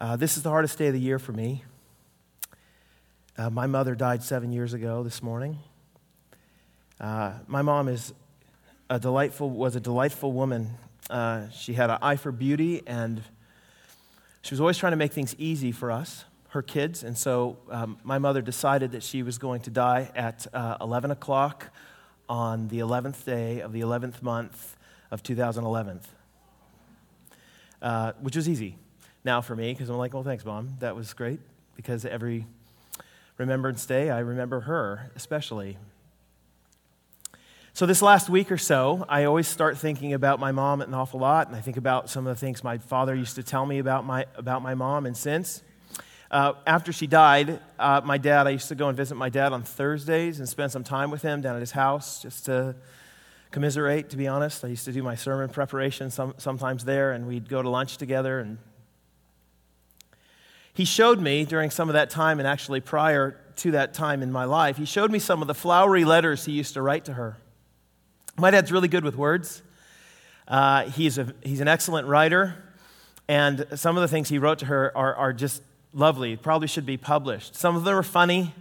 Uh, this is the hardest day of the year for me. Uh, my mother died seven years ago this morning. Uh, my mom is a delightful, was a delightful woman. Uh, she had an eye for beauty, and she was always trying to make things easy for us, her kids. And so um, my mother decided that she was going to die at uh, 11 o'clock on the 11th day of the 11th month of 2011, uh, which was easy now for me because I'm like, well, thanks, Mom. That was great because every Remembrance Day, I remember her especially. So, this last week or so, I always start thinking about my mom an awful lot, and I think about some of the things my father used to tell me about my, about my mom. And since, uh, after she died, uh, my dad, I used to go and visit my dad on Thursdays and spend some time with him down at his house just to commiserate, to be honest. I used to do my sermon preparation some, sometimes there, and we'd go to lunch together and he showed me during some of that time, and actually prior to that time in my life, he showed me some of the flowery letters he used to write to her. My dad's really good with words. Uh, he's, a, he's an excellent writer, and some of the things he wrote to her are, are just lovely, probably should be published. Some of them are funny,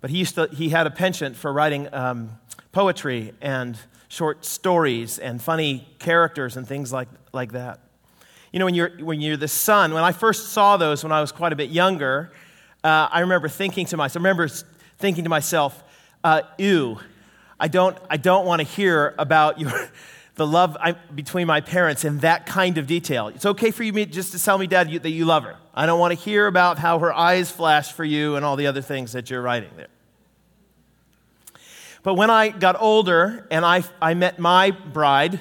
but he, used to, he had a penchant for writing um, poetry and short stories and funny characters and things like, like that. You know, when you're, when you're the son, when I first saw those when I was quite a bit younger, uh, I remember thinking to myself, I remember thinking to myself, uh, ew, I don't, I don't want to hear about your, the love I, between my parents in that kind of detail. It's okay for you just to tell me, Dad, you, that you love her. I don't want to hear about how her eyes flash for you and all the other things that you're writing there. But when I got older and I, I met my bride,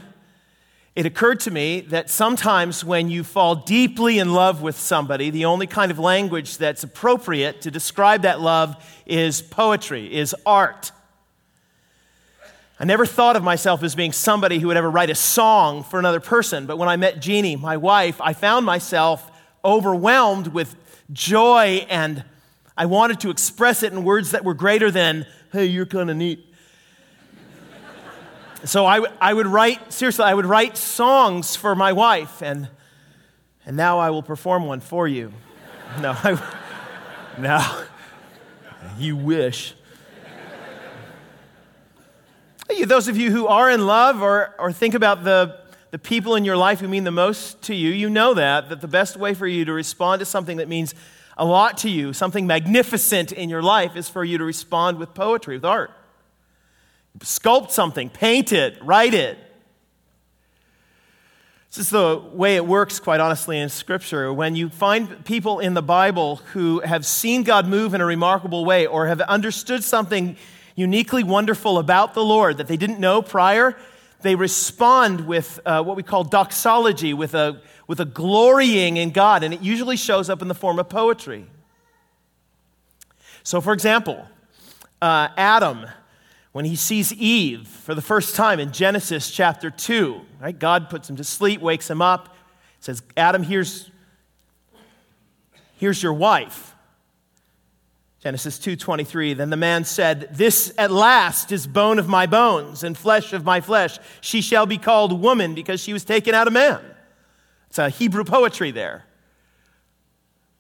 it occurred to me that sometimes when you fall deeply in love with somebody, the only kind of language that's appropriate to describe that love is poetry, is art. I never thought of myself as being somebody who would ever write a song for another person, but when I met Jeannie, my wife, I found myself overwhelmed with joy and I wanted to express it in words that were greater than, hey, you're kind of neat. So I, I would write, seriously, I would write songs for my wife, and, and now I will perform one for you. No, I, now, you wish. Those of you who are in love or, or think about the, the people in your life who mean the most to you, you know that, that the best way for you to respond to something that means a lot to you, something magnificent in your life, is for you to respond with poetry, with art sculpt something, paint it, write it. This is the way it works, quite honestly, in Scripture. When you find people in the Bible who have seen God move in a remarkable way or have understood something uniquely wonderful about the Lord that they didn't know prior, they respond with uh, what we call doxology, with a, with a glorying in God, and it usually shows up in the form of poetry. So, for example, uh, Adam when he sees Eve for the first time in Genesis chapter 2. Right? God puts him to sleep, wakes him up, says, Adam, here's, here's your wife. Genesis 2:23 Then the man said, "This at last is bone of my bones and flesh of my flesh. She shall be called woman because she was taken out of man." It's a Hebrew poetry there.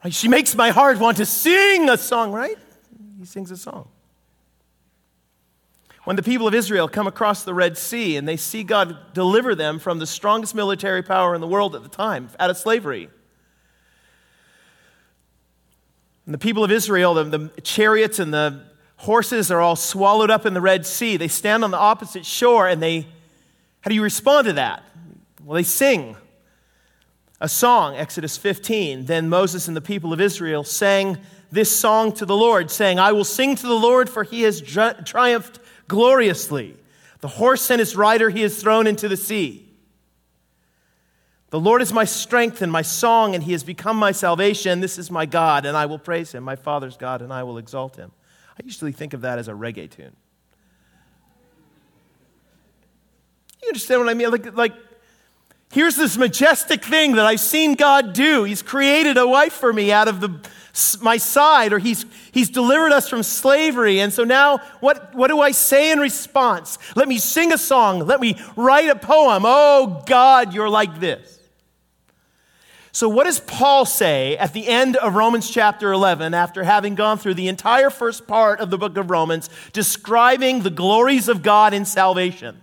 She makes my heart want to sing a song, right? He sings a song. When the people of Israel come across the Red Sea and they see God deliver them from the strongest military power in the world at the time, out of slavery. And the people of Israel, the, the chariots and the horses are all swallowed up in the Red Sea. They stand on the opposite shore and they, how do you respond to that? Well, they sing a song, Exodus 15. Then Moses and the people of Israel sang this song to the Lord, saying, I will sing to the Lord, for he has triumphed gloriously. The horse and his rider he has thrown into the sea. The Lord is my strength and my song, and he has become my salvation. This is my God, and I will praise him, my Father's God, and I will exalt him. I usually think of that as a reggae tune. You understand what I mean? Like, like here's this majestic thing that I've seen God do. He's created a wife for me out of the my side, or he's, he's delivered us from slavery. And so now, what, what do I say in response? Let me sing a song. Let me write a poem. Oh, God, you're like this. So, what does Paul say at the end of Romans chapter 11 after having gone through the entire first part of the book of Romans, describing the glories of God in salvation?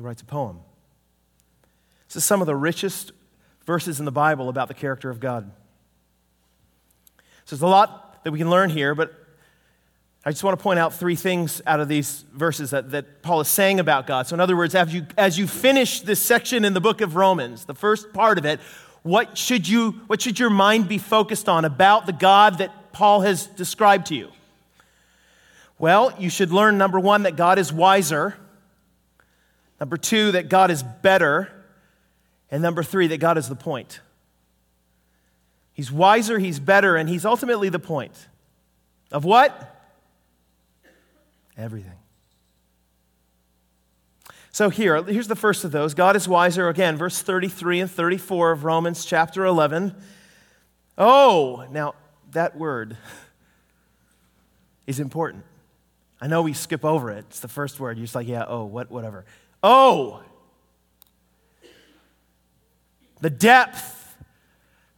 he writes a poem. This is some of the richest verses in the Bible about the character of God. So there's a lot that we can learn here, but I just want to point out three things out of these verses that, that Paul is saying about God. So, in other words, as you, as you finish this section in the book of Romans, the first part of it, what should, you, what should your mind be focused on about the God that Paul has described to you? Well, you should learn number one, that God is wiser. Number two, that God is better. And number three, that God is the point. He's wiser, he's better, and he's ultimately the point. Of what? Everything. So here, here's the first of those. God is wiser. Again, verse 33 and 34 of Romans chapter 11. Oh, now that word is important. I know we skip over it. It's the first word. You're just like, yeah, oh, what, whatever. Oh, the depth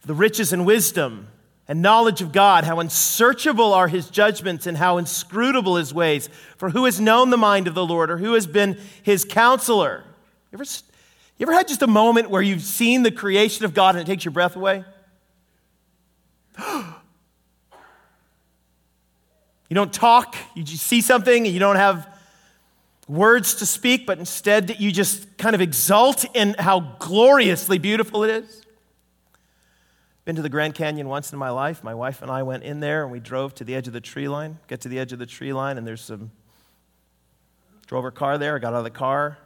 the riches and wisdom and knowledge of God, how unsearchable are his judgments and how inscrutable his ways. For who has known the mind of the Lord or who has been his counselor? You ever, you ever had just a moment where you've seen the creation of God and it takes your breath away? you don't talk, you see something and you don't have words to speak, but instead that you just kind of exult in how gloriously beautiful it is? Been to the Grand Canyon once in my life. My wife and I went in there and we drove to the edge of the tree line. Get to the edge of the tree line and there's some. Drove our car there. Got out of the car.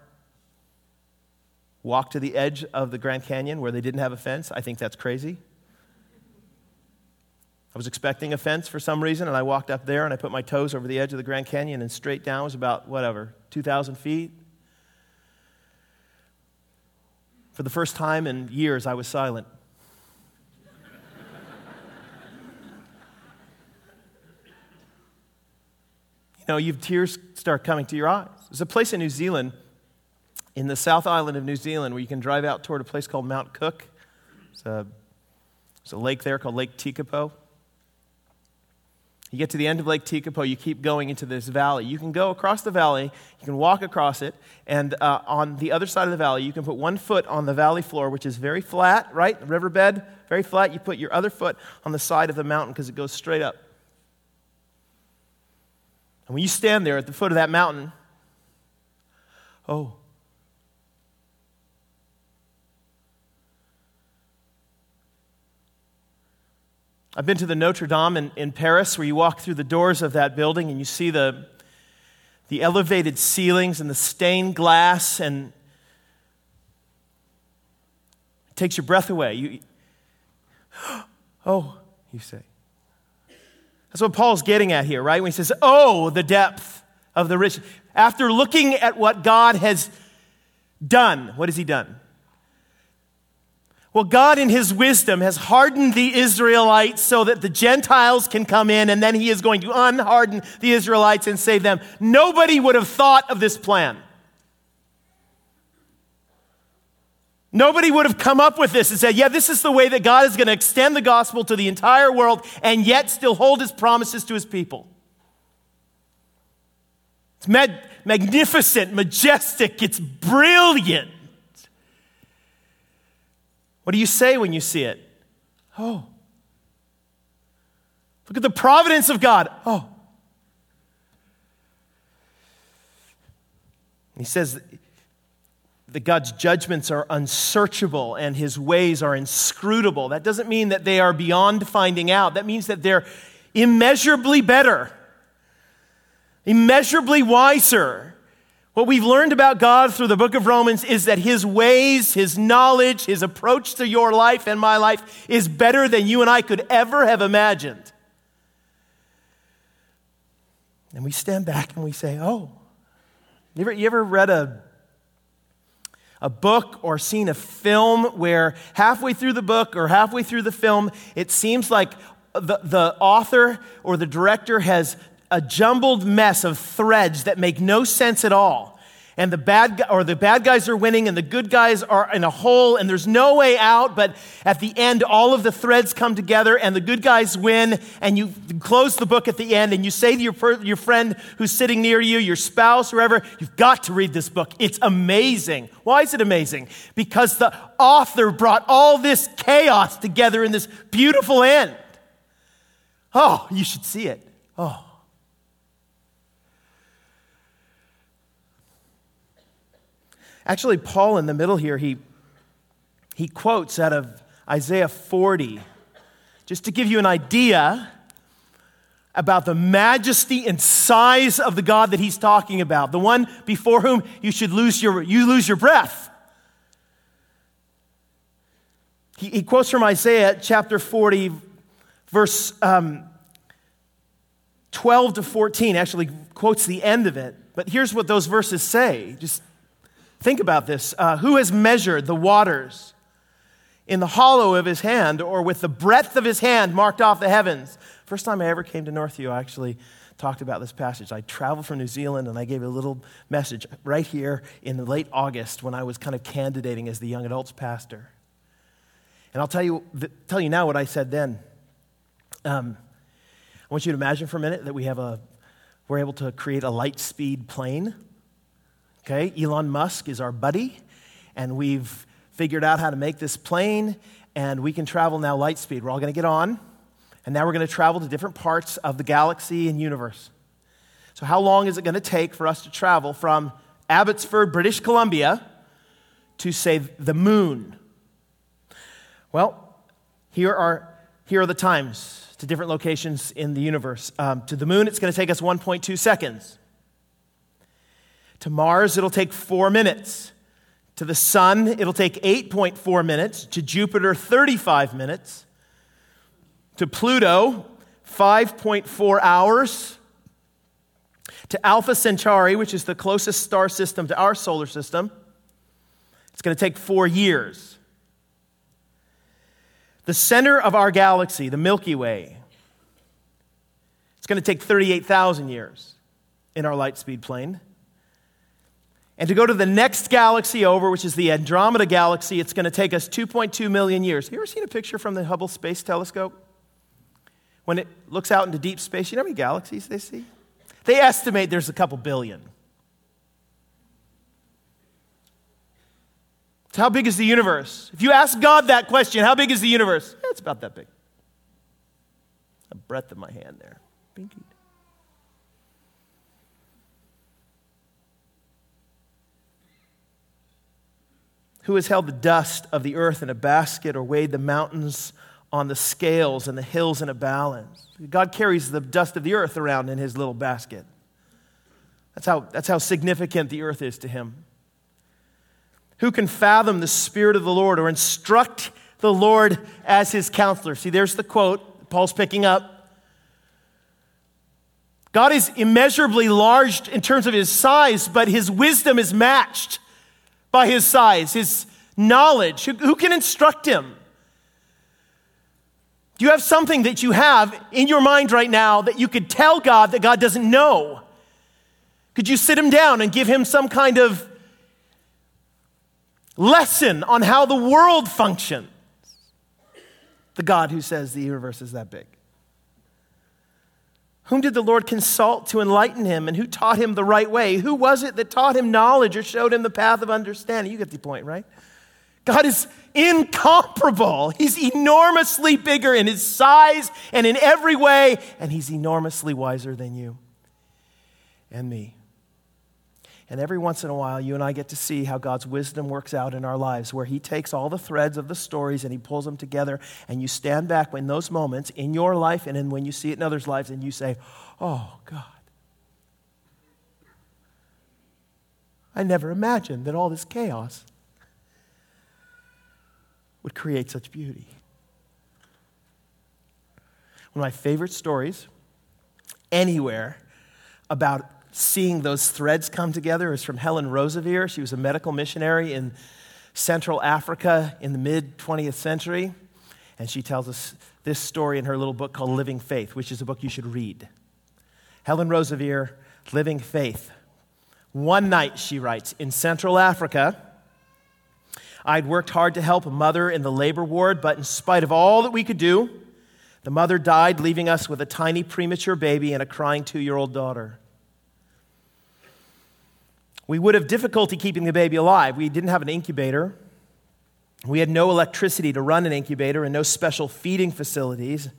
Walked to the edge of the Grand Canyon where they didn't have a fence. I think that's crazy. I was expecting a fence for some reason, and I walked up there and I put my toes over the edge of the Grand Canyon and straight down was about, whatever, 2,000 feet. For the first time in years, I was silent. You know, you've tears start coming to your eyes. There's a place in New Zealand, in the South Island of New Zealand, where you can drive out toward a place called Mount Cook. There's a, there's a lake there called Lake Tekapo. You get to the end of Lake Tekapo, you keep going into this valley. You can go across the valley, you can walk across it, and uh, on the other side of the valley, you can put one foot on the valley floor, which is very flat, right? The riverbed, very flat. You put your other foot on the side of the mountain because it goes straight up. And when you stand there at the foot of that mountain, oh, I've been to the Notre Dame in, in Paris where you walk through the doors of that building and you see the, the elevated ceilings and the stained glass, and it takes your breath away. You, oh, you say. That's what Paul's getting at here, right? When he says, Oh, the depth of the rich. After looking at what God has done, what has he done? Well, God, in his wisdom, has hardened the Israelites so that the Gentiles can come in, and then he is going to unharden the Israelites and save them. Nobody would have thought of this plan. Nobody would have come up with this and said, yeah, this is the way that God is going to extend the gospel to the entire world and yet still hold his promises to his people. It's mag- magnificent, majestic, it's brilliant. What do you say when you see it? Oh. Look at the providence of God. Oh. He says, that God's judgments are unsearchable and his ways are inscrutable. That doesn't mean that they are beyond finding out. That means that they're immeasurably better, immeasurably wiser. What we've learned about God through the book of Romans is that his ways, his knowledge, his approach to your life and my life is better than you and I could ever have imagined. And we stand back and we say, Oh, you ever, you ever read a, a book or seen a film where halfway through the book or halfway through the film, it seems like the, the author or the director has a jumbled mess of threads that make no sense at all. And the bad or the bad guys are winning and the good guys are in a hole and there's no way out, but at the end all of the threads come together and the good guys win and you close the book at the end and you say to your, your friend who's sitting near you, your spouse, whoever, you've got to read this book. It's amazing. Why is it amazing? Because the author brought all this chaos together in this beautiful end. Oh, you should see it. Oh. Actually, Paul in the middle here, he, he quotes out of Isaiah 40, just to give you an idea about the majesty and size of the God that he's talking about, the one before whom you should lose your, you lose your breath. He, he quotes from Isaiah chapter 40, verse um, 12 to 14, actually quotes the end of it. But here's what those verses say. Just Think about this. Uh, who has measured the waters in the hollow of his hand or with the breadth of his hand marked off the heavens? First time I ever came to Northview, I actually talked about this passage. I traveled from New Zealand and I gave a little message right here in late August when I was kind of candidating as the young adults pastor. And I'll tell you, tell you now what I said then. Um, I want you to imagine for a minute that we have a, we're able to create a light speed plane Okay, Elon Musk is our buddy, and we've figured out how to make this plane, and we can travel now light speed. We're all going to get on, and now we're going to travel to different parts of the galaxy and universe. So, how long is it going to take for us to travel from Abbotsford, British Columbia, to, say, the moon? Well, here are, here are the times to different locations in the universe. Um, to the moon, it's going to take us 1.2 seconds. To Mars, it'll take four minutes. To the Sun, it'll take 8.4 minutes. To Jupiter, 35 minutes. To Pluto, 5.4 hours. To Alpha Centauri, which is the closest star system to our solar system, it's going to take four years. The center of our galaxy, the Milky Way, it's going to take 38,000 years in our light speed plane. And to go to the next galaxy over, which is the Andromeda Galaxy, it's going to take us 2.2 million years. Have you ever seen a picture from the Hubble Space Telescope? When it looks out into deep space, you know how many galaxies they see? They estimate there's a couple billion. So, how big is the universe? If you ask God that question, how big is the universe? It's about that big. A breadth of my hand there. Pinky. Who has held the dust of the earth in a basket or weighed the mountains on the scales and the hills in a balance? God carries the dust of the earth around in his little basket. That's how, that's how significant the earth is to him. Who can fathom the Spirit of the Lord or instruct the Lord as his counselor? See, there's the quote Paul's picking up. God is immeasurably large in terms of his size, but his wisdom is matched by his size, his knowledge. Who, who can instruct him? Do you have something that you have in your mind right now that you could tell God that God doesn't know? Could you sit him down and give him some kind of lesson on how the world functions? The God who says the universe is that big. Whom did the Lord consult to enlighten him, and who taught him the right way? Who was it that taught him knowledge or showed him the path of understanding? You get the point, right? God is incomparable. He's enormously bigger in his size and in every way, and he's enormously wiser than you and me. And every once in a while, you and I get to see how God's wisdom works out in our lives, where He takes all the threads of the stories and He pulls them together. And you stand back in those moments in your life and in when you see it in others' lives, and you say, Oh, God. I never imagined that all this chaos would create such beauty. One of my favorite stories anywhere about seeing those threads come together is from Helen Roseveare. She was a medical missionary in Central Africa in the mid 20th century. And she tells us this story in her little book called Living Faith, which is a book you should read. Helen Roseveare, Living Faith. One night, she writes, in Central Africa, I'd worked hard to help a mother in the labor ward, but in spite of all that we could do, the mother died, leaving us with a tiny premature baby and a crying two year old daughter. We would have difficulty keeping the baby alive. We didn't have an incubator. We had no electricity to run an incubator and no special feeding facilities.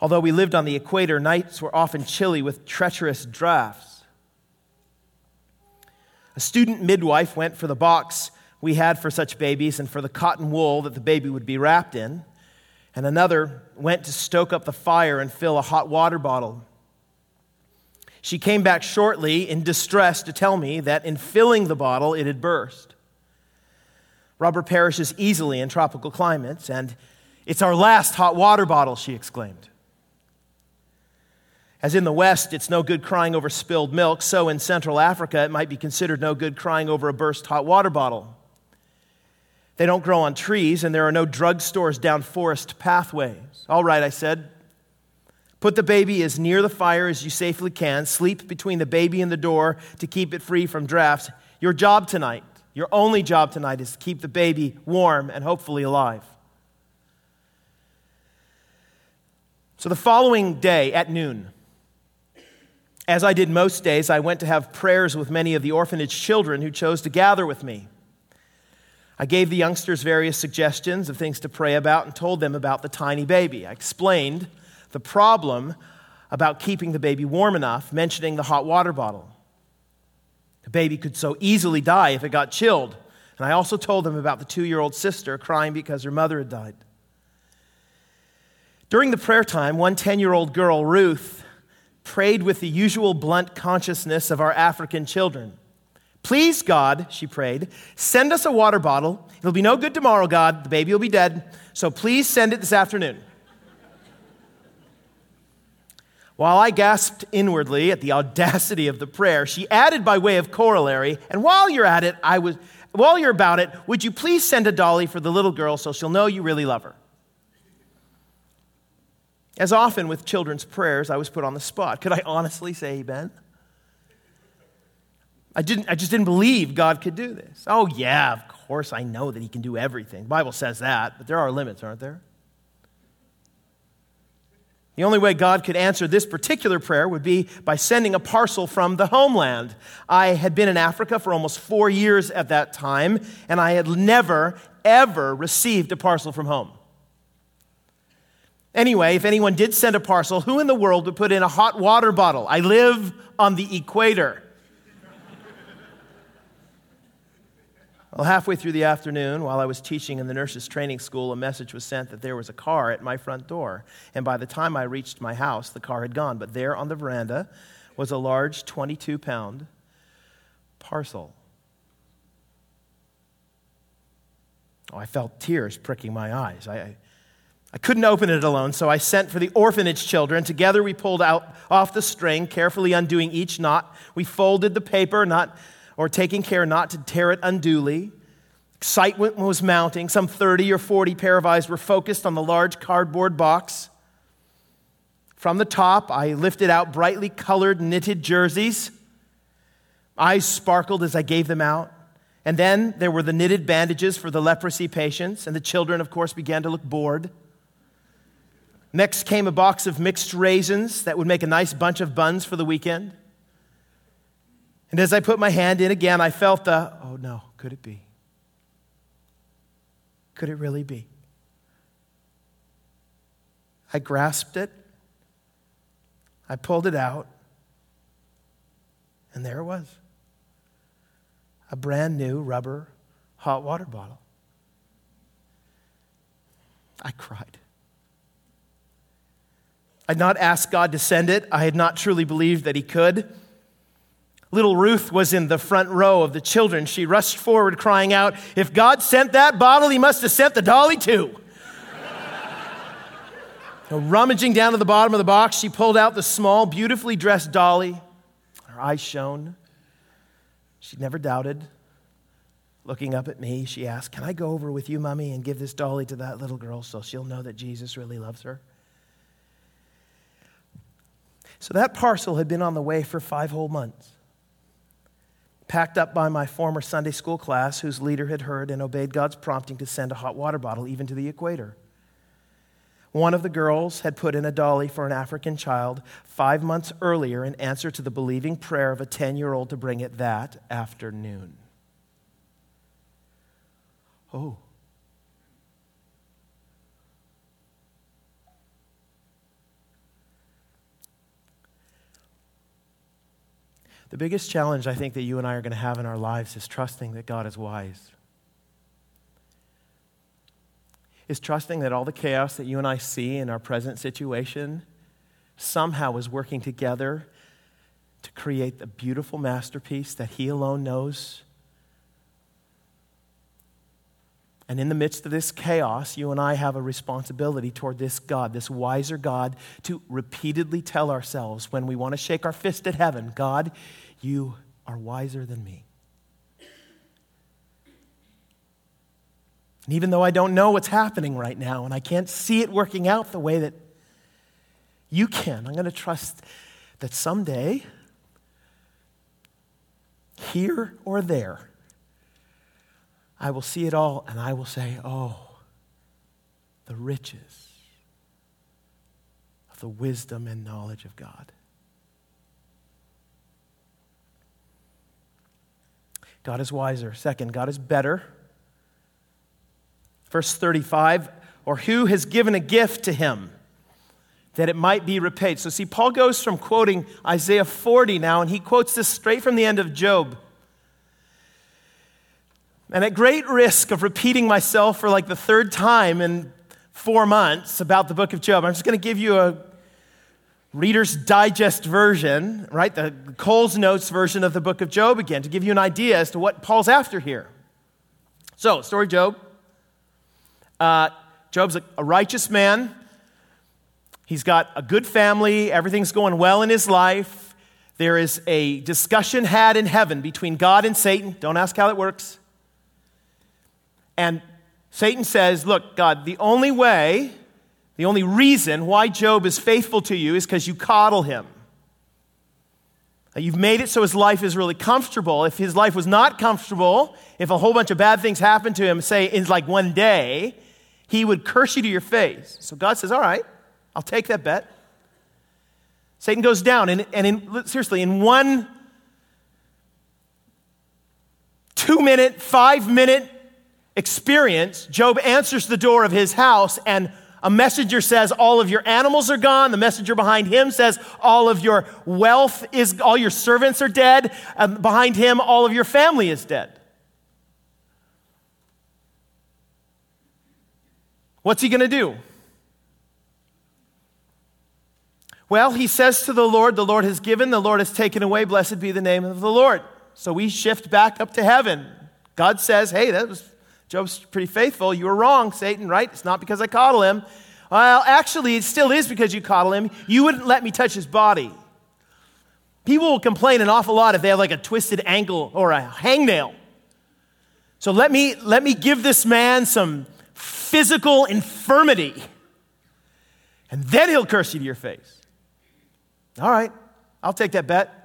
Although we lived on the equator, nights were often chilly with treacherous drafts. A student midwife went for the box we had for such babies and for the cotton wool that the baby would be wrapped in, and another went to stoke up the fire and fill a hot water bottle. She came back shortly in distress to tell me that in filling the bottle, it had burst. Rubber perishes easily in tropical climates, and it's our last hot water bottle, she exclaimed. As in the West, it's no good crying over spilled milk, so in Central Africa, it might be considered no good crying over a burst hot water bottle. They don't grow on trees, and there are no drugstores down forest pathways. All right, I said, Put the baby as near the fire as you safely can. Sleep between the baby and the door to keep it free from drafts. Your job tonight, your only job tonight, is to keep the baby warm and hopefully alive. So the following day at noon, as I did most days, I went to have prayers with many of the orphanage children who chose to gather with me. I gave the youngsters various suggestions of things to pray about and told them about the tiny baby. I explained the problem about keeping the baby warm enough, mentioning the hot water bottle. The baby could so easily die if it got chilled. And I also told them about the two year old sister crying because her mother had died. During the prayer time, one 10 year old girl, Ruth, prayed with the usual blunt consciousness of our African children. Please, God, she prayed, send us a water bottle. It'll be no good tomorrow, God. The baby will be dead. So please send it this afternoon. While I gasped inwardly at the audacity of the prayer, she added by way of corollary, and while you're at it, I was while you're about it, would you please send a dolly for the little girl so she'll know you really love her? As often with children's prayers, I was put on the spot. Could I honestly say amen? I, didn't, I just didn't believe God could do this. Oh, yeah, of course, I know that He can do everything. The Bible says that, but there are limits, aren't there? The only way God could answer this particular prayer would be by sending a parcel from the homeland. I had been in Africa for almost four years at that time, and I had never, ever received a parcel from home. Anyway, if anyone did send a parcel, who in the world would put in a hot water bottle? I live on the equator. Well, halfway through the afternoon, while I was teaching in the nurses' training school, a message was sent that there was a car at my front door. And by the time I reached my house, the car had gone. But there on the veranda was a large 22 pound parcel. Oh, I felt tears pricking my eyes. I, I, I couldn't open it alone, so I sent for the orphanage children. Together we pulled out off the string, carefully undoing each knot. We folded the paper, not or taking care not to tear it unduly. Excitement was mounting. Some 30 or 40 pair of eyes were focused on the large cardboard box. From the top, I lifted out brightly colored knitted jerseys. Eyes sparkled as I gave them out. And then there were the knitted bandages for the leprosy patients, and the children, of course, began to look bored. Next came a box of mixed raisins that would make a nice bunch of buns for the weekend. And as I put my hand in again, I felt the, oh no, could it be? Could it really be? I grasped it, I pulled it out, and there it was a brand new rubber hot water bottle. I cried. I'd not asked God to send it. I had not truly believed that He could. Little Ruth was in the front row of the children. She rushed forward, crying out, If God sent that bottle, he must have sent the dolly too. rummaging down to the bottom of the box, she pulled out the small, beautifully dressed dolly. Her eyes shone. She never doubted. Looking up at me, she asked, Can I go over with you, Mummy, and give this dolly to that little girl so she'll know that Jesus really loves her? So that parcel had been on the way for five whole months packed up by my former Sunday school class, whose leader had heard and obeyed God's prompting to send a hot water bottle even to the equator. One of the girls had put in a dolly for an African child five months earlier in answer to the believing prayer of a 10 year old to bring it that afternoon. Oh. The biggest challenge I think that you and I are going to have in our lives is trusting that God is wise. Is trusting that all the chaos that you and I see in our present situation somehow is working together to create the beautiful masterpiece that He alone knows And in the midst of this chaos, you and I have a responsibility toward this God, this wiser God, to repeatedly tell ourselves when we want to shake our fist at heaven God, you are wiser than me. And even though I don't know what's happening right now and I can't see it working out the way that you can, I'm going to trust that someday, here or there, I will see it all and I will say, Oh, the riches of the wisdom and knowledge of God. God is wiser. Second, God is better. Verse 35 or who has given a gift to him that it might be repaid. So, see, Paul goes from quoting Isaiah 40 now, and he quotes this straight from the end of Job. And at great risk of repeating myself for like the third time in four months about the book of Job, I'm just going to give you a Reader's Digest version, right? The Coles Notes version of the book of Job again, to give you an idea as to what Paul's after here. So, story Job. Uh, Job's a, a righteous man. He's got a good family. Everything's going well in his life. There is a discussion had in heaven between God and Satan. Don't ask how it works. And Satan says, Look, God, the only way, the only reason why Job is faithful to you is because you coddle him. You've made it so his life is really comfortable. If his life was not comfortable, if a whole bunch of bad things happened to him, say in like one day, he would curse you to your face. So God says, All right, I'll take that bet. Satan goes down, and, and in, seriously, in one two minute, five minute experience, Job answers the door of his house and a messenger says all of your animals are gone. The messenger behind him says all of your wealth is, all your servants are dead. And behind him, all of your family is dead. What's he going to do? Well, he says to the Lord, The Lord has given, the Lord has taken away. Blessed be the name of the Lord. So we shift back up to heaven. God says, Hey, that was Job's pretty faithful. You were wrong, Satan, right? It's not because I coddle him. Well, actually, it still is because you coddle him. You wouldn't let me touch his body. People will complain an awful lot if they have like a twisted ankle or a hangnail. So let me, let me give this man some physical infirmity, and then he'll curse you to your face. All right, I'll take that bet.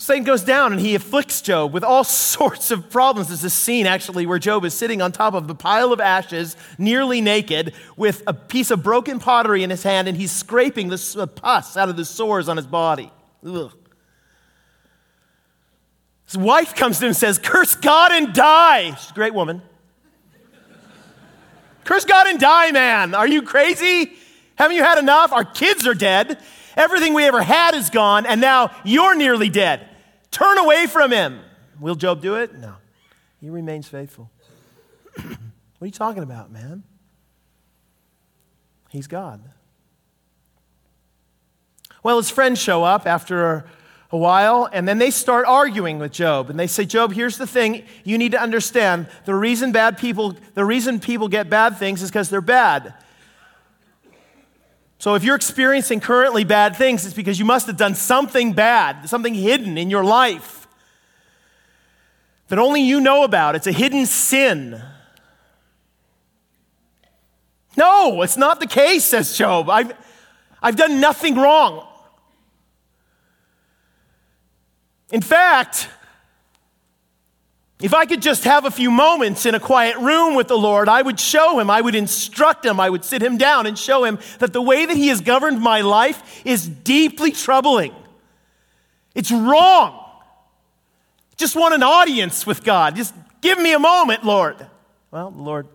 Satan goes down and he afflicts Job with all sorts of problems. There's a scene actually where Job is sitting on top of a pile of ashes, nearly naked, with a piece of broken pottery in his hand, and he's scraping the pus out of the sores on his body. Ugh. His wife comes to him and says, Curse God and die. She's a great woman. Curse God and die, man. Are you crazy? Haven't you had enough? Our kids are dead. Everything we ever had is gone, and now you're nearly dead. Turn away from him. Will Job do it? No. He remains faithful. what are you talking about, man? He's God. Well, his friends show up after a while, and then they start arguing with Job. And they say, Job, here's the thing you need to understand. The reason bad people, the reason people get bad things is because they're bad. So if you're experiencing currently bad things, it's because you must have done something bad, something hidden in your life that only you know about. It's a hidden sin. No, it's not the case, says Job. I've, I've done nothing wrong. In fact, if I could just have a few moments in a quiet room with the Lord, I would show him, I would instruct him, I would sit him down and show him that the way that he has governed my life is deeply troubling. It's wrong. Just want an audience with God. Just give me a moment, Lord. Well, the Lord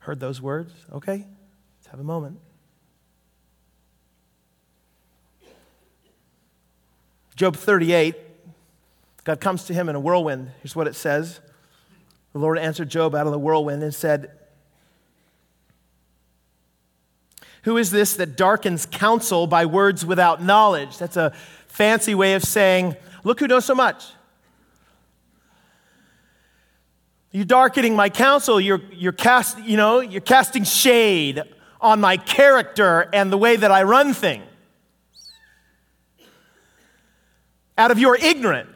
heard those words. Okay, let's have a moment. Job 38, God comes to him in a whirlwind. Here's what it says The Lord answered Job out of the whirlwind and said, Who is this that darkens counsel by words without knowledge? That's a fancy way of saying, Look who knows so much. You're darkening my counsel. You're, you're, cast, you know, you're casting shade on my character and the way that I run things. out of your ignorance.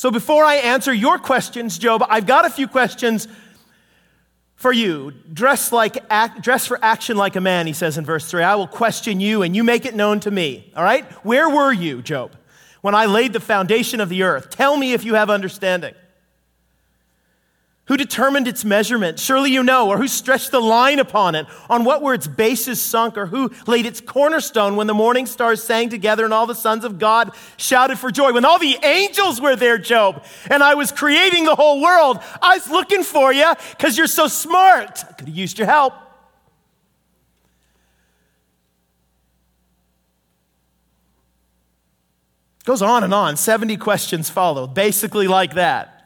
So before I answer your questions, Job, I've got a few questions for you. Dress, like, act, dress for action like a man, he says in verse 3. I will question you and you make it known to me. All right? Where were you, Job, when I laid the foundation of the earth? Tell me if you have understanding. Who determined its measurement? Surely you know. Or who stretched the line upon it? On what were its bases sunk? Or who laid its cornerstone when the morning stars sang together and all the sons of God shouted for joy? When all the angels were there, Job, and I was creating the whole world, I was looking for you because you're so smart. I could have used your help. Goes on and on. 70 questions follow, basically like that.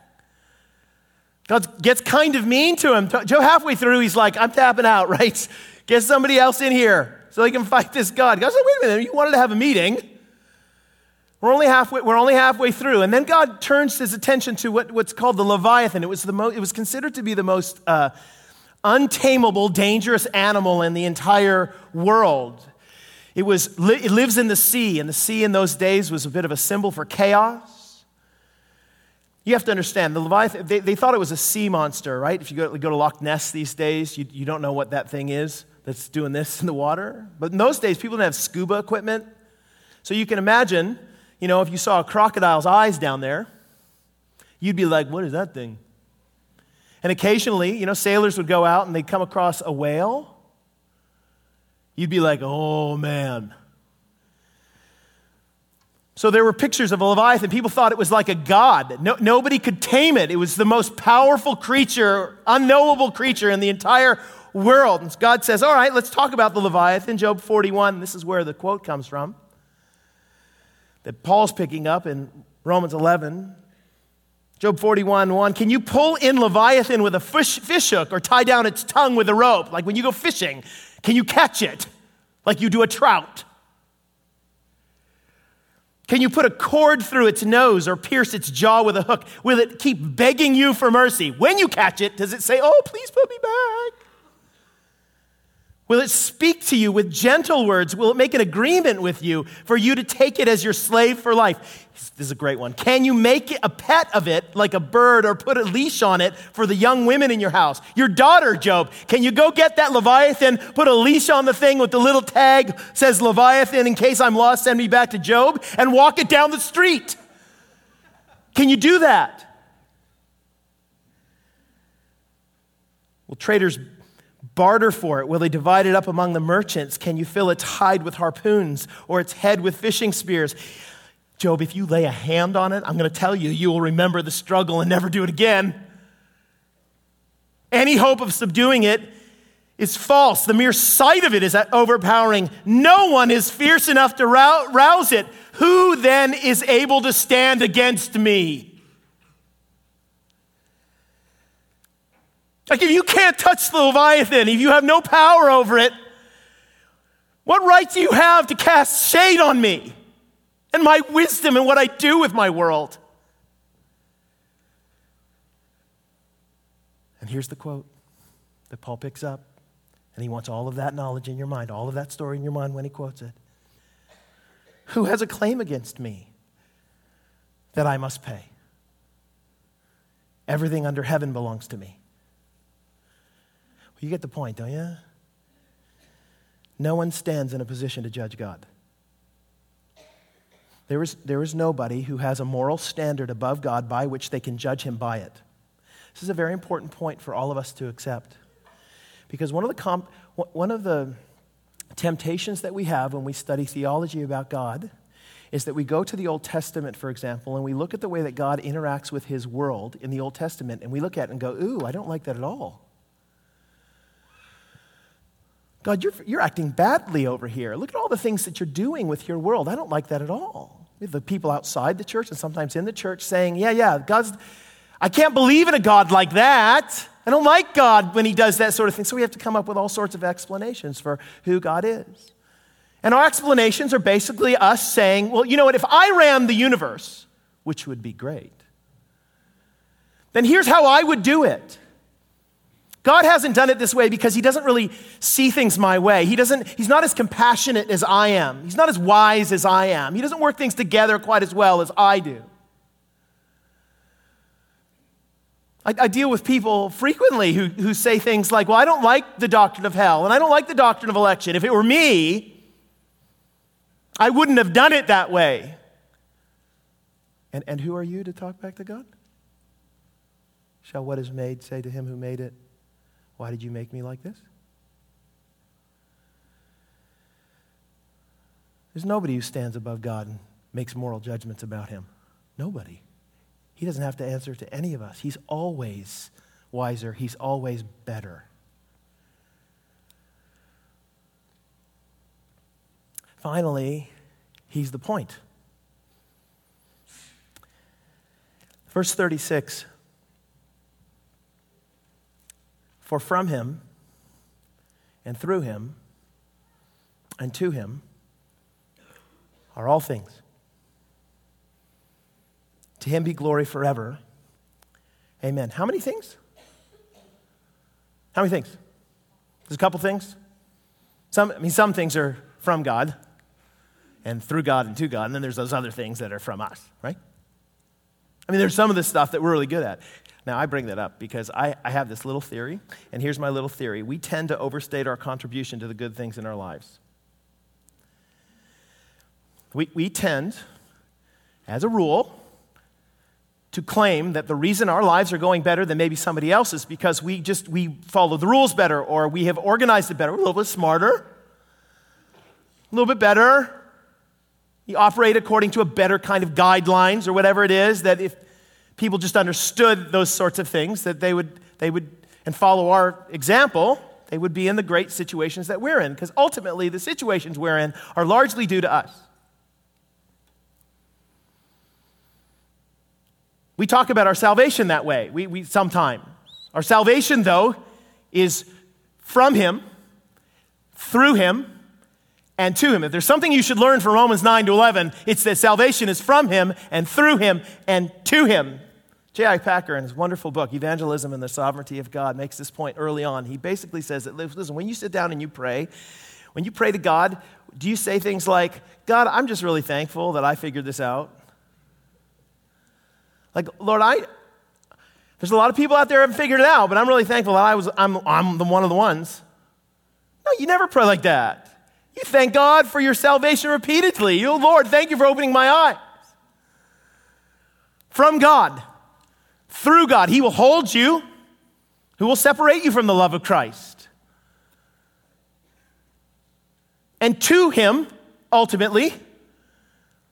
God gets kind of mean to him. Joe, halfway through, he's like, I'm tapping out, right? Get somebody else in here so he can fight this God. God said, wait a minute, you wanted to have a meeting. We're only halfway, we're only halfway through. And then God turns his attention to what, what's called the Leviathan. It was, the mo- it was considered to be the most uh, untamable, dangerous animal in the entire world. It, was, it lives in the sea, and the sea in those days was a bit of a symbol for chaos. You have to understand, the Leviathan, they, they thought it was a sea monster, right? If you go, go to Loch Ness these days, you, you don't know what that thing is that's doing this in the water. But in those days, people didn't have scuba equipment. So you can imagine, you know, if you saw a crocodile's eyes down there, you'd be like, what is that thing? And occasionally, you know, sailors would go out and they'd come across a whale. You'd be like, oh man, so there were pictures of a Leviathan. People thought it was like a god. No, nobody could tame it. It was the most powerful creature, unknowable creature in the entire world. And God says, All right, let's talk about the Leviathan. Job 41, this is where the quote comes from that Paul's picking up in Romans 11. Job 41, 1. Can you pull in Leviathan with a fish, fish hook or tie down its tongue with a rope? Like when you go fishing, can you catch it like you do a trout? Can you put a cord through its nose or pierce its jaw with a hook? Will it keep begging you for mercy? When you catch it, does it say, Oh, please put me back? Will it speak to you with gentle words? Will it make an agreement with you for you to take it as your slave for life? This is a great one. Can you make a pet of it like a bird or put a leash on it for the young women in your house? Your daughter, Job, can you go get that Leviathan, put a leash on the thing with the little tag says Leviathan in case I'm lost, send me back to Job and walk it down the street? Can you do that? Well, traders barter for it? Will they divide it up among the merchants? Can you fill its hide with harpoons or its head with fishing spears? Job, if you lay a hand on it, I'm going to tell you, you will remember the struggle and never do it again. Any hope of subduing it is false. The mere sight of it is overpowering. No one is fierce enough to rouse it. Who then is able to stand against me? Like, if you can't touch the Leviathan, if you have no power over it, what right do you have to cast shade on me? and my wisdom and what I do with my world. And here's the quote that Paul picks up. And he wants all of that knowledge in your mind, all of that story in your mind when he quotes it. Who has a claim against me that I must pay? Everything under heaven belongs to me. You get the point, don't you? No one stands in a position to judge God. There is, there is nobody who has a moral standard above God by which they can judge him by it. This is a very important point for all of us to accept. Because one of the, comp, one of the temptations that we have when we study theology about God is that we go to the Old Testament, for example, and we look at the way that God interacts with his world in the Old Testament, and we look at it and go, ooh, I don't like that at all. God, you're, you're acting badly over here. Look at all the things that you're doing with your world. I don't like that at all. We have the people outside the church and sometimes in the church saying, yeah, yeah, God's, I can't believe in a God like that. I don't like God when he does that sort of thing. So we have to come up with all sorts of explanations for who God is. And our explanations are basically us saying, well, you know what, if I ran the universe, which would be great, then here's how I would do it. God hasn't done it this way because he doesn't really see things my way. He doesn't, he's not as compassionate as I am. He's not as wise as I am. He doesn't work things together quite as well as I do. I, I deal with people frequently who, who say things like, Well, I don't like the doctrine of hell, and I don't like the doctrine of election. If it were me, I wouldn't have done it that way. And, and who are you to talk back to God? Shall what is made say to him who made it, why did you make me like this? There's nobody who stands above God and makes moral judgments about him. Nobody. He doesn't have to answer to any of us. He's always wiser, he's always better. Finally, he's the point. Verse 36 For from him and through him and to him are all things. To him be glory forever. Amen. How many things? How many things? There's a couple things. Some, I mean, some things are from God and through God and to God, and then there's those other things that are from us, right? I mean, there's some of this stuff that we're really good at. Now, I bring that up because I, I have this little theory, and here's my little theory. We tend to overstate our contribution to the good things in our lives. We, we tend, as a rule, to claim that the reason our lives are going better than maybe somebody else's because we just we follow the rules better or we have organized it better we're a little bit smarter a little bit better you operate according to a better kind of guidelines or whatever it is that if people just understood those sorts of things, that they would, they would, and follow our example, they would be in the great situations that we're in. Because ultimately, the situations we're in are largely due to us. We talk about our salvation that way. We, we sometimes. Our salvation, though, is from Him, through Him, and to Him. If there's something you should learn from Romans 9 to 11, it's that salvation is from Him and through Him and to Him. J.I. Packer, in his wonderful book, Evangelism and the Sovereignty of God, makes this point early on. He basically says that, listen, when you sit down and you pray, when you pray to God, do you say things like, God, I'm just really thankful that I figured this out? Like, Lord, I, there's a lot of people out there who haven't figured it out, but I'm really thankful that I was, I'm, I'm the one of the ones. No, you never pray like that. You thank God for your salvation repeatedly. You, Lord, thank you for opening my eyes. From God through God. He will hold you, who will separate you from the love of Christ. And to him, ultimately,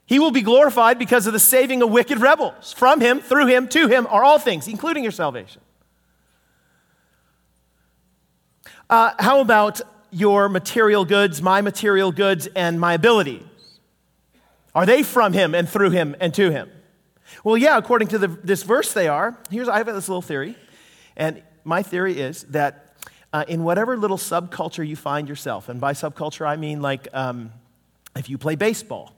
he will be glorified because of the saving of wicked rebels. From him, through him, to him are all things, including your salvation. Uh, how about your material goods, my material goods, and my abilities? Are they from him and through him and to him? Well, yeah, according to the, this verse, they are. Here's, I have this little theory. And my theory is that uh, in whatever little subculture you find yourself, and by subculture I mean like um, if you play baseball,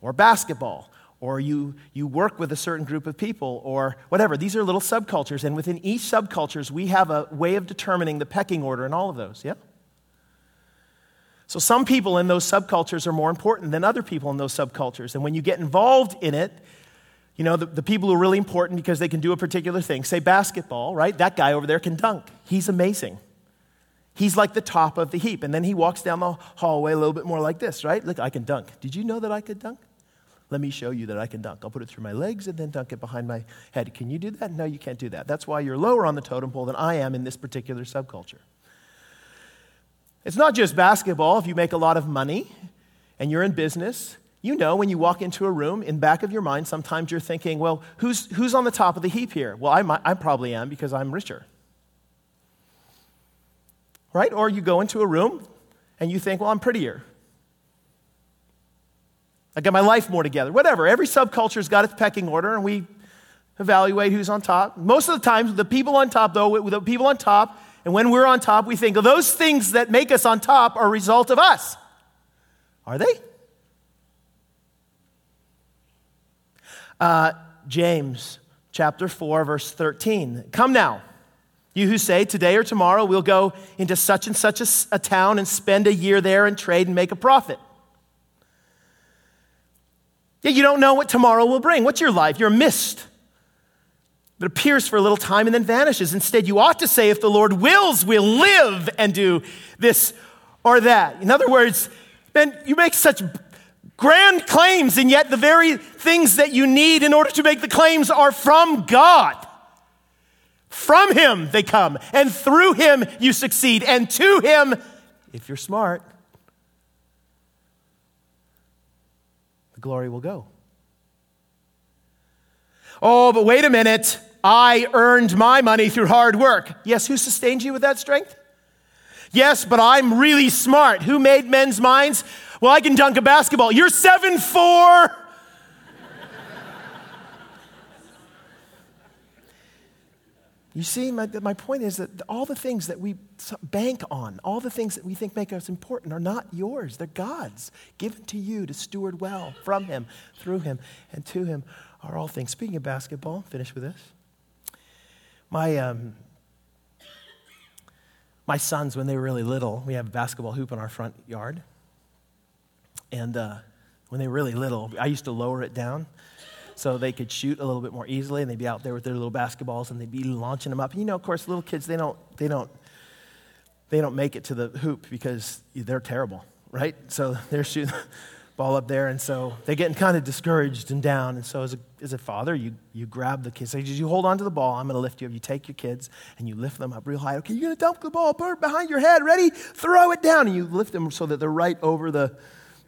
or basketball, or you, you work with a certain group of people, or whatever. These are little subcultures, and within each subcultures, we have a way of determining the pecking order in all of those, yeah? So some people in those subcultures are more important than other people in those subcultures, and when you get involved in it, you know, the, the people who are really important because they can do a particular thing, say basketball, right? That guy over there can dunk. He's amazing. He's like the top of the heap. And then he walks down the hallway a little bit more like this, right? Look, I can dunk. Did you know that I could dunk? Let me show you that I can dunk. I'll put it through my legs and then dunk it behind my head. Can you do that? No, you can't do that. That's why you're lower on the totem pole than I am in this particular subculture. It's not just basketball. If you make a lot of money and you're in business, you know when you walk into a room, in back of your mind, sometimes you're thinking, well, who's, who's on the top of the heap here? Well, I, might, I probably am because I'm richer. Right? Or you go into a room and you think, well, I'm prettier. I got my life more together. Whatever. Every subculture's got its pecking order, and we evaluate who's on top. Most of the times, the people on top, though, the people on top, and when we're on top, we think those things that make us on top are a result of us. Are they? Uh, James chapter 4, verse 13. Come now, you who say, Today or tomorrow we'll go into such and such a, a town and spend a year there and trade and make a profit. Yeah, you don't know what tomorrow will bring. What's your life? You're a mist that appears for a little time and then vanishes. Instead, you ought to say, if the Lord wills, we'll live and do this or that. In other words, man, you make such grand claims, and yet the very things that you need in order to make the claims are from God. From Him they come, and through Him you succeed, and to Him, if you're smart, the glory will go. Oh, but wait a minute. I earned my money through hard work. Yes, who sustained you with that strength? Yes, but I'm really smart. Who made men's minds? Well, I can dunk a basketball. You're seven four. You see, my, my point is that all the things that we bank on, all the things that we think make us important, are not yours. They're God's, given to you to steward well from Him, through Him, and to Him are all things. Speaking of basketball, finish with this. My, um, my sons, when they were really little, we have a basketball hoop in our front yard. And uh, when they were really little, I used to lower it down so they could shoot a little bit more easily, and they'd be out there with their little basketballs, and they'd be launching them up. And you know, of course, little kids they don't they don't they don't make it to the hoop because they're terrible, right? So they're shooting ball up there, and so they're getting kind of discouraged and down. And so as a as a father, you you grab the kids, say, you hold on to the ball. I'm going to lift you up. You take your kids and you lift them up real high. Okay, you're going to dump the ball, it behind your head. Ready? Throw it down, and you lift them so that they're right over the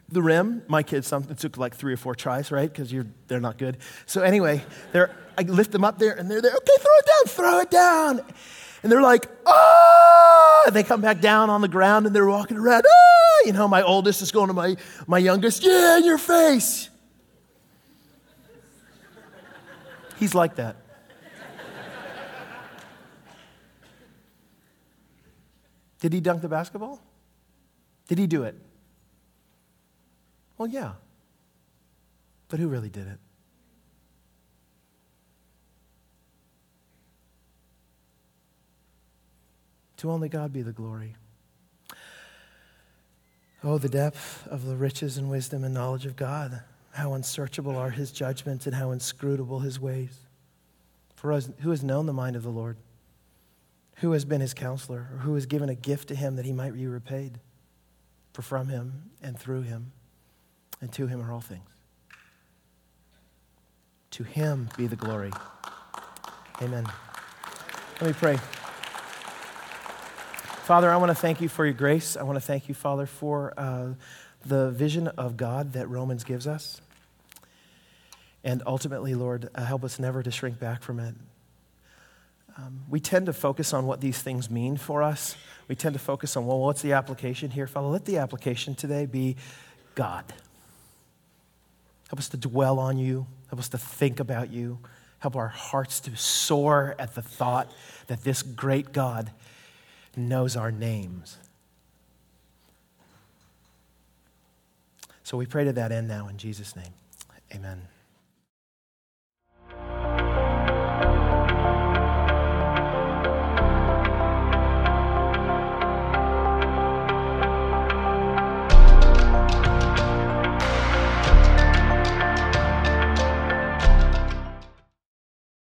the rim. My kids, something took like three or four tries, right? Because they're not good. So anyway, they're I lift them up there and they're there. Okay, throw it down, throw it down. And they're like, oh! And they come back down on the ground and they're walking around. Oh! You know, my oldest is going to my, my youngest, yeah, in your face. He's like that. Did he dunk the basketball? Did he do it? Well, yeah. But who really did it? To only God be the glory. Oh, the depth of the riches and wisdom and knowledge of God. How unsearchable are his judgments and how inscrutable his ways. For us, who has known the mind of the Lord? Who has been his counselor? Or who has given a gift to him that he might be repaid? For from him and through him and to him are all things. To him be the glory. Amen. Let me pray. Father, I want to thank you for your grace. I want to thank you, Father, for uh, the vision of God that Romans gives us. And ultimately, Lord, uh, help us never to shrink back from it. Um, we tend to focus on what these things mean for us. We tend to focus on, well, what's the application here? Father, let the application today be God. Help us to dwell on you. Help us to think about you. Help our hearts to soar at the thought that this great God knows our names. So we pray to that end now in Jesus' name. Amen.